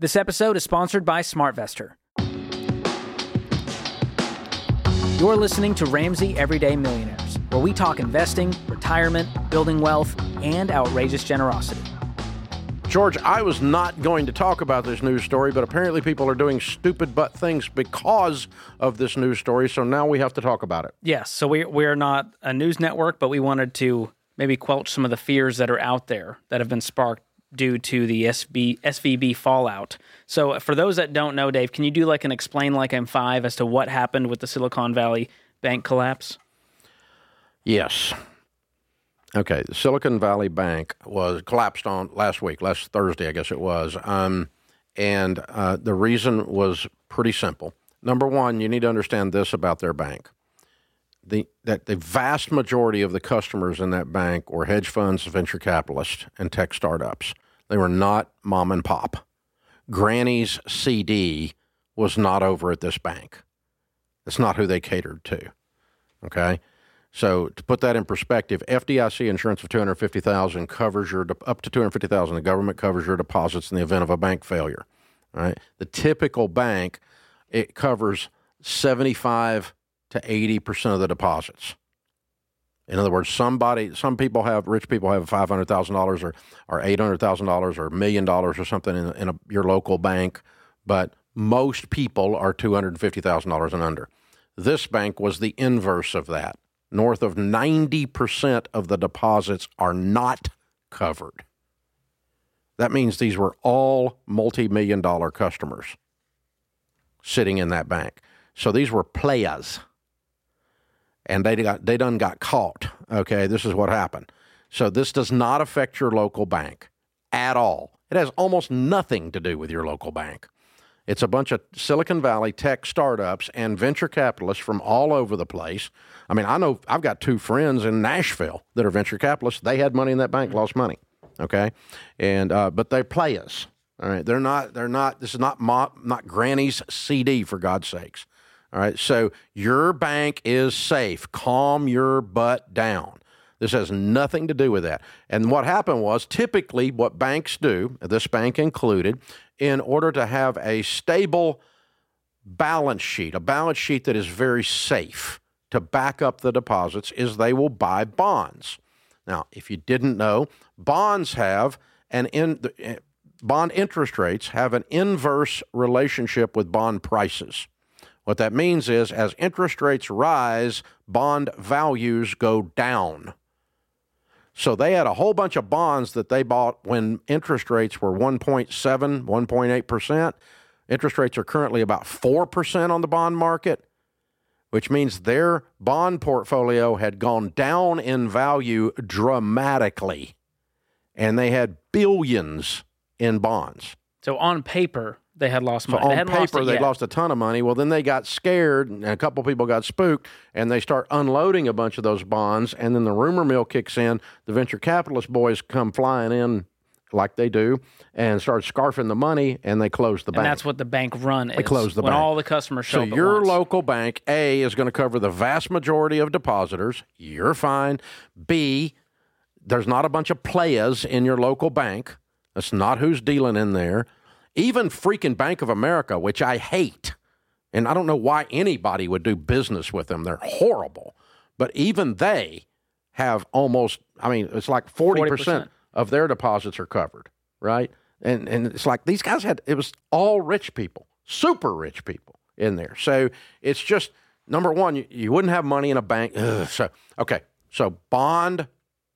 This episode is sponsored by SmartVestor. You're listening to Ramsey Everyday Millionaires, where we talk investing, retirement, building wealth, and outrageous generosity. George, I was not going to talk about this news story, but apparently people are doing stupid butt things because of this news story, so now we have to talk about it. Yes, so we, we're not a news network, but we wanted to maybe quelch some of the fears that are out there that have been sparked due to the SB, SVB fallout. So, for those that don't know, Dave, can you do like an explain like I'm five as to what happened with the Silicon Valley bank collapse? Yes. Okay, the Silicon Valley Bank was collapsed on last week, last Thursday, I guess it was. Um, and uh, the reason was pretty simple. Number one, you need to understand this about their bank. The, that the vast majority of the customers in that bank were hedge funds, venture capitalists, and tech startups. They were not mom and pop. Granny's CD was not over at this bank. That's not who they catered to. Okay. So to put that in perspective, FDIC insurance of two hundred fifty thousand covers your up to two hundred fifty thousand. The government covers your deposits in the event of a bank failure. Right. The typical bank it covers seventy five to 80% of the deposits. In other words, somebody, some people have, rich people have $500,000 or, or $800,000 or a million dollars or something in, in a, your local bank, but most people are $250,000 and under. This bank was the inverse of that. North of 90% of the deposits are not covered. That means these were all multi million dollar customers sitting in that bank. So these were players and they got they done got caught. Okay, this is what happened. So this does not affect your local bank at all. It has almost nothing to do with your local bank. It's a bunch of Silicon Valley tech startups and venture capitalists from all over the place. I mean, I know I've got two friends in Nashville that are venture capitalists. They had money in that bank, lost money. Okay, and uh, but they play us. All right, they're not. They're not. This is not not Granny's CD for God's sakes. All right. So your bank is safe. Calm your butt down. This has nothing to do with that. And what happened was typically what banks do, this bank included, in order to have a stable balance sheet, a balance sheet that is very safe to back up the deposits, is they will buy bonds. Now, if you didn't know, bonds have an in, eh, bond interest rates have an inverse relationship with bond prices. What that means is as interest rates rise, bond values go down. So they had a whole bunch of bonds that they bought when interest rates were 1.7, 1.8%. Interest rates are currently about 4% on the bond market, which means their bond portfolio had gone down in value dramatically. And they had billions in bonds. So on paper, they had lost money. So they on paper, they lost a ton of money. Well, then they got scared, and a couple people got spooked, and they start unloading a bunch of those bonds. And then the rumor mill kicks in. The venture capitalist boys come flying in like they do and start scarfing the money, and they close the and bank. that's what the bank run is. They close the when bank. all the customers show so up at your local bank A is going to cover the vast majority of depositors. You're fine. B, there's not a bunch of players in your local bank. That's not who's dealing in there. Even freaking Bank of America, which I hate, and I don't know why anybody would do business with them. They're horrible. But even they have almost, I mean, it's like 40%, 40%. of their deposits are covered, right? And, and it's like these guys had, it was all rich people, super rich people in there. So it's just, number one, you, you wouldn't have money in a bank. Ugh, so, okay. So bond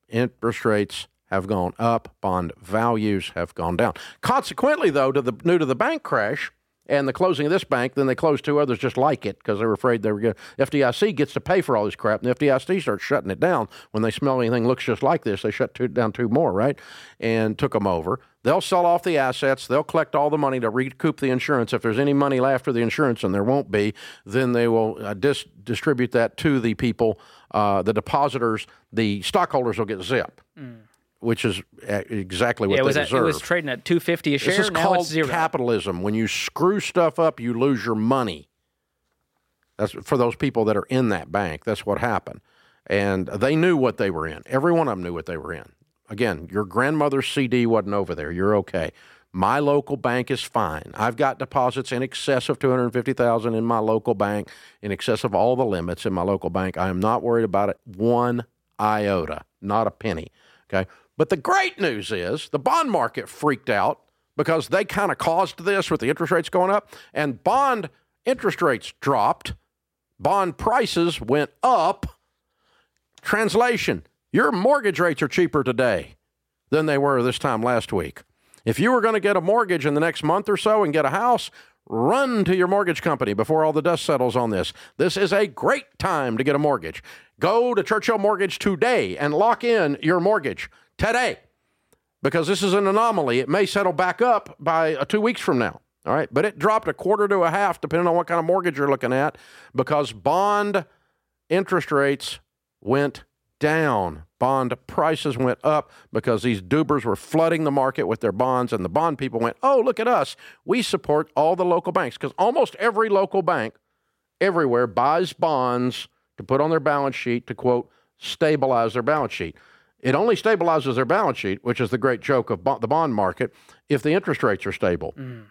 interest rates have gone up, bond values have gone down. Consequently, though, to the new to the bank crash and the closing of this bank, then they closed two others just like it because they were afraid they were going. FDIC gets to pay for all this crap, and the FDIC starts shutting it down when they smell anything looks just like this. They shut two, down two more, right, and took them over. They'll sell off the assets. They'll collect all the money to recoup the insurance. If there's any money left for the insurance, and there won't be, then they will uh, dis- distribute that to the people, uh, the depositors. The stockholders will get zip which is exactly what Yeah, it was they at, it was trading at two fifty a share. this is now called capitalism. When you screw stuff up, you lose your money. That's for those people that are in that bank. That's what happened, and they knew what they were in. Every one of them knew what they were in. Again, your grandmother's CD wasn't over there. You're okay, My local bank is fine. I've got deposits in excess of 250,000 in my local bank, in excess of all the limits in my local bank. I am not worried about it one iota, not a penny. Okay? But the great news is the bond market freaked out because they kind of caused this with the interest rates going up and bond interest rates dropped, bond prices went up. Translation, your mortgage rates are cheaper today than they were this time last week. If you were going to get a mortgage in the next month or so and get a house, run to your mortgage company before all the dust settles on this. This is a great time to get a mortgage. Go to Churchill Mortgage today and lock in your mortgage today because this is an anomaly. It may settle back up by uh, two weeks from now. All right. But it dropped a quarter to a half, depending on what kind of mortgage you're looking at, because bond interest rates went down. Bond prices went up because these dubers were flooding the market with their bonds, and the bond people went, Oh, look at us. We support all the local banks because almost every local bank everywhere buys bonds to put on their balance sheet to quote, stabilize their balance sheet. It only stabilizes their balance sheet, which is the great joke of bo- the bond market, if the interest rates are stable. Mm.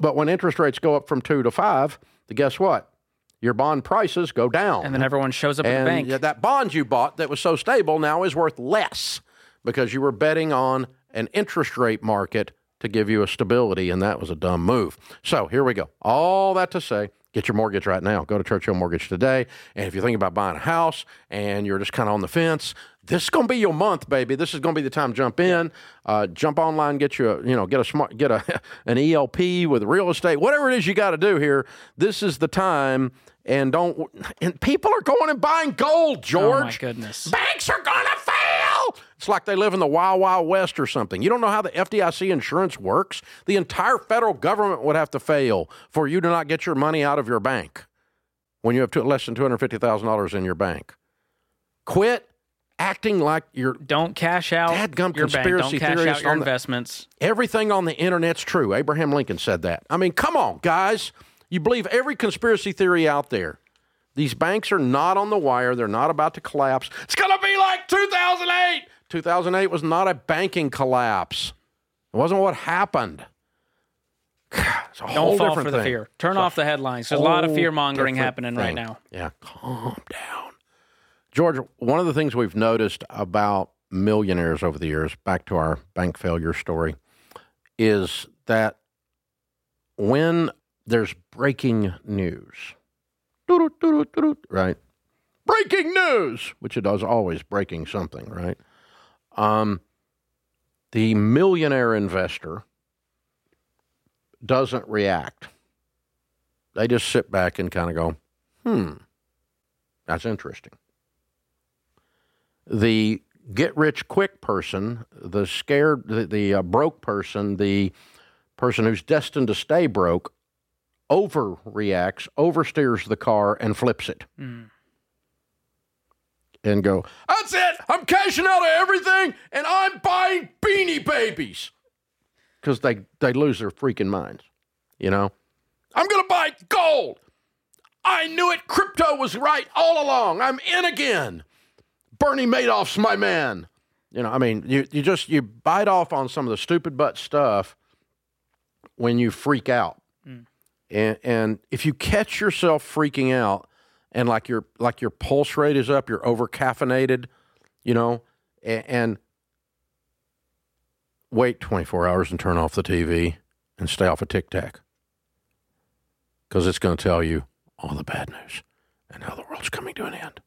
But when interest rates go up from two to five, guess what? Your bond prices go down. And then everyone shows up and at the bank. That bond you bought that was so stable now is worth less because you were betting on an interest rate market to give you a stability, and that was a dumb move. So here we go. All that to say, get your mortgage right now. Go to Churchill Mortgage today. And if you're thinking about buying a house and you're just kind of on the fence, this is going to be your month, baby. This is going to be the time. To jump in, uh, jump online, get you a, you know, get a smart, get a an ELP with real estate, whatever it is you got to do here. This is the time, and don't. And people are going and buying gold, George. Oh my goodness, banks are going to. It's like they live in the wild, wild west or something. You don't know how the FDIC insurance works. The entire federal government would have to fail for you to not get your money out of your bank when you have two, less than two hundred fifty thousand dollars in your bank. Quit acting like you're don't cash out dadgum your conspiracy bank. Don't cash theories out your investments. The, everything on the internet's true. Abraham Lincoln said that. I mean, come on, guys. You believe every conspiracy theory out there. These banks are not on the wire. They're not about to collapse. It's going to be like 2008. 2008 was not a banking collapse. It wasn't what happened. It's a whole Don't fall different for the fear. Turn It's off the headlines. There's a lot of fear mongering happening right now. Yeah, calm down. George, one of the things we've noticed about millionaires over the years, back to our bank failure story, is that when there's breaking news, right? Breaking news, which it does always breaking something, right? Um, the millionaire investor doesn't react. They just sit back and kind of go, hmm, that's interesting. The get rich quick person, the scared, the, the uh, broke person, the person who's destined to stay broke, overreacts, oversteers the car, and flips it. Mm. And go, that's it. I'm cashing out of everything, and I'm buying beanie babies because they they lose their freaking minds. You know, I'm going to buy gold. I knew it. Crypto was right all along. I'm in again. Bernie Madoff's my man. You know, I mean, you, you just you bite off on some of the stupid butt stuff when you freak out. Mm. And and if you catch yourself freaking out and like your like your pulse rate is up, you're over caffeinated, you know, and, and wait 24 hours and turn off the TV and stay off of TikTok because it's going to tell you all the bad news and how the world's coming to an end.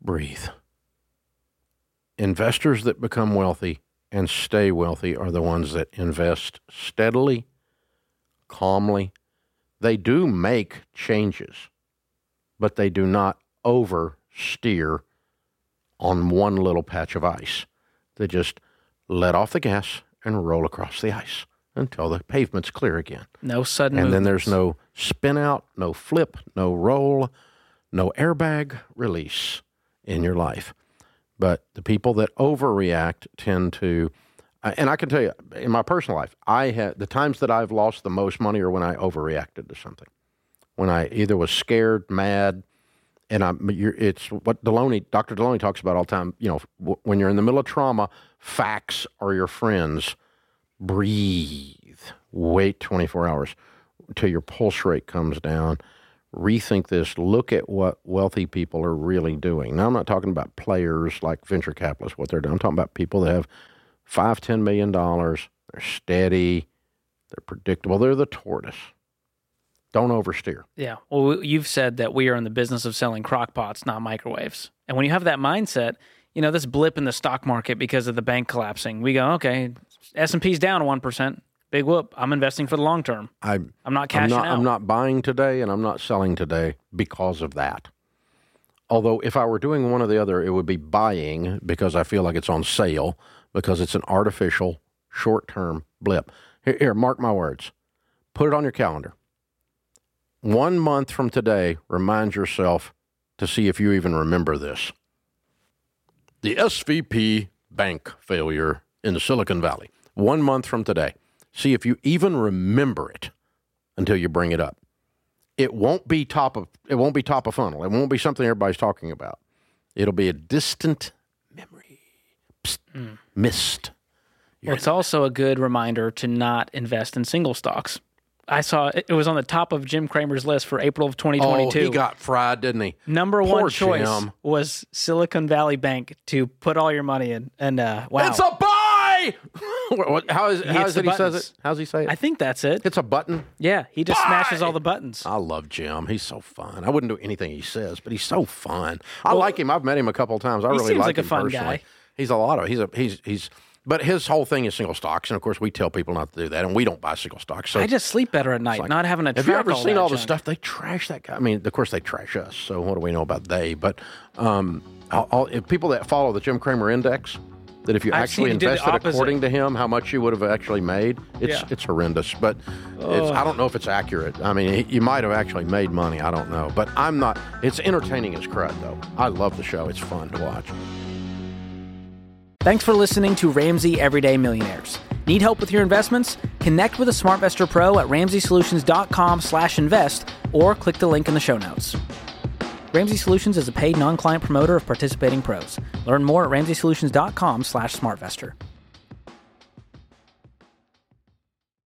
Breathe. Investors that become wealthy and stay wealthy are the ones that invest steadily, calmly. They do make changes, but they do not oversteer on one little patch of ice. They just let off the gas and roll across the ice until the pavement's clear again. No sudden And then there's no spin out, no flip, no roll, no airbag release in your life. But the people that overreact tend to, uh, and I can tell you, in my personal life, I had the times that I've lost the most money are when I overreacted to something. When I either was scared, mad, and you're, it's what Delony, Dr. Delony talks about all the time. You know, w- when you're in the middle of trauma, facts are your friends. Breathe. Wait 24 hours until your pulse rate comes down. Rethink this. Look at what wealthy people are really doing. Now, I'm not talking about players like venture capitalists, what they're doing. I'm talking about people that have five, ten million dollars. They're steady. They're predictable. They're the tortoise. Don't oversteer. Yeah. Well, you've said that we are in the business of selling crock pots, not microwaves. And when you have that mindset, you know, this blip in the stock market because of the bank collapsing, we go, okay, S&P's down 1%. Big whoop. I'm investing for the long term. I, I'm not I'm cashing not, out. I'm not buying today and I'm not selling today because of that. Although, if I were doing one or the other, it would be buying because I feel like it's on sale because it's an artificial short term blip. Here, here, mark my words. Put it on your calendar. One month from today, remind yourself to see if you even remember this. The SVB bank failure in the Silicon Valley. One month from today. See if you even remember it until you bring it up. It won't be top of it won't be top of funnel. It won't be something everybody's talking about. It'll be a distant memory. Psst, hmm. Missed. Well, it's also a good reminder to not invest in single stocks. I saw it was on the top of Jim Cramer's list for April of 2022. Oh, 2022. he got fried, didn't he? Number Poor one choice Jim. was Silicon Valley Bank to put all your money in. And uh, wow. It's a buy. How is how hits it he says it? How's he say it? I think that's it. it's a button. Yeah, he just smashes all the buttons. I love Jim. He's so fun. I wouldn't do anything he says, but he's so fun. I like him. I've met him a couple of times. I really seems like, like a him fun personally. guy. He's a lot of he's a he's he's but his whole thing is single stocks, and of course we tell people not to do that, and we don't buy single stocks. So I just sleep better at night, not having a have you ever all seen all the stuff they trash that guy? I mean, of course they trash us. So what do we know about they? But um, all, all, if people that follow the Jim Cramer Index, that if you I've actually seen he did the invested according to him, how much you would have actually made, it's Yeah. it's horrendous. But it's, I don't know if it's accurate. I mean, you might have actually made money. I don't know, but I'm not. It's entertaining as crud, though. I love the show. It's fun to watch. Thanks for listening to Ramsey Everyday Millionaires. Need help with your investments? Connect with a SmartVestor Pro at ramseysolutions.com/invest or click the link in the show notes. Ramsey Solutions is a paid non-client promoter of participating pros. Learn more at ramseysolutions.com/smartvestor.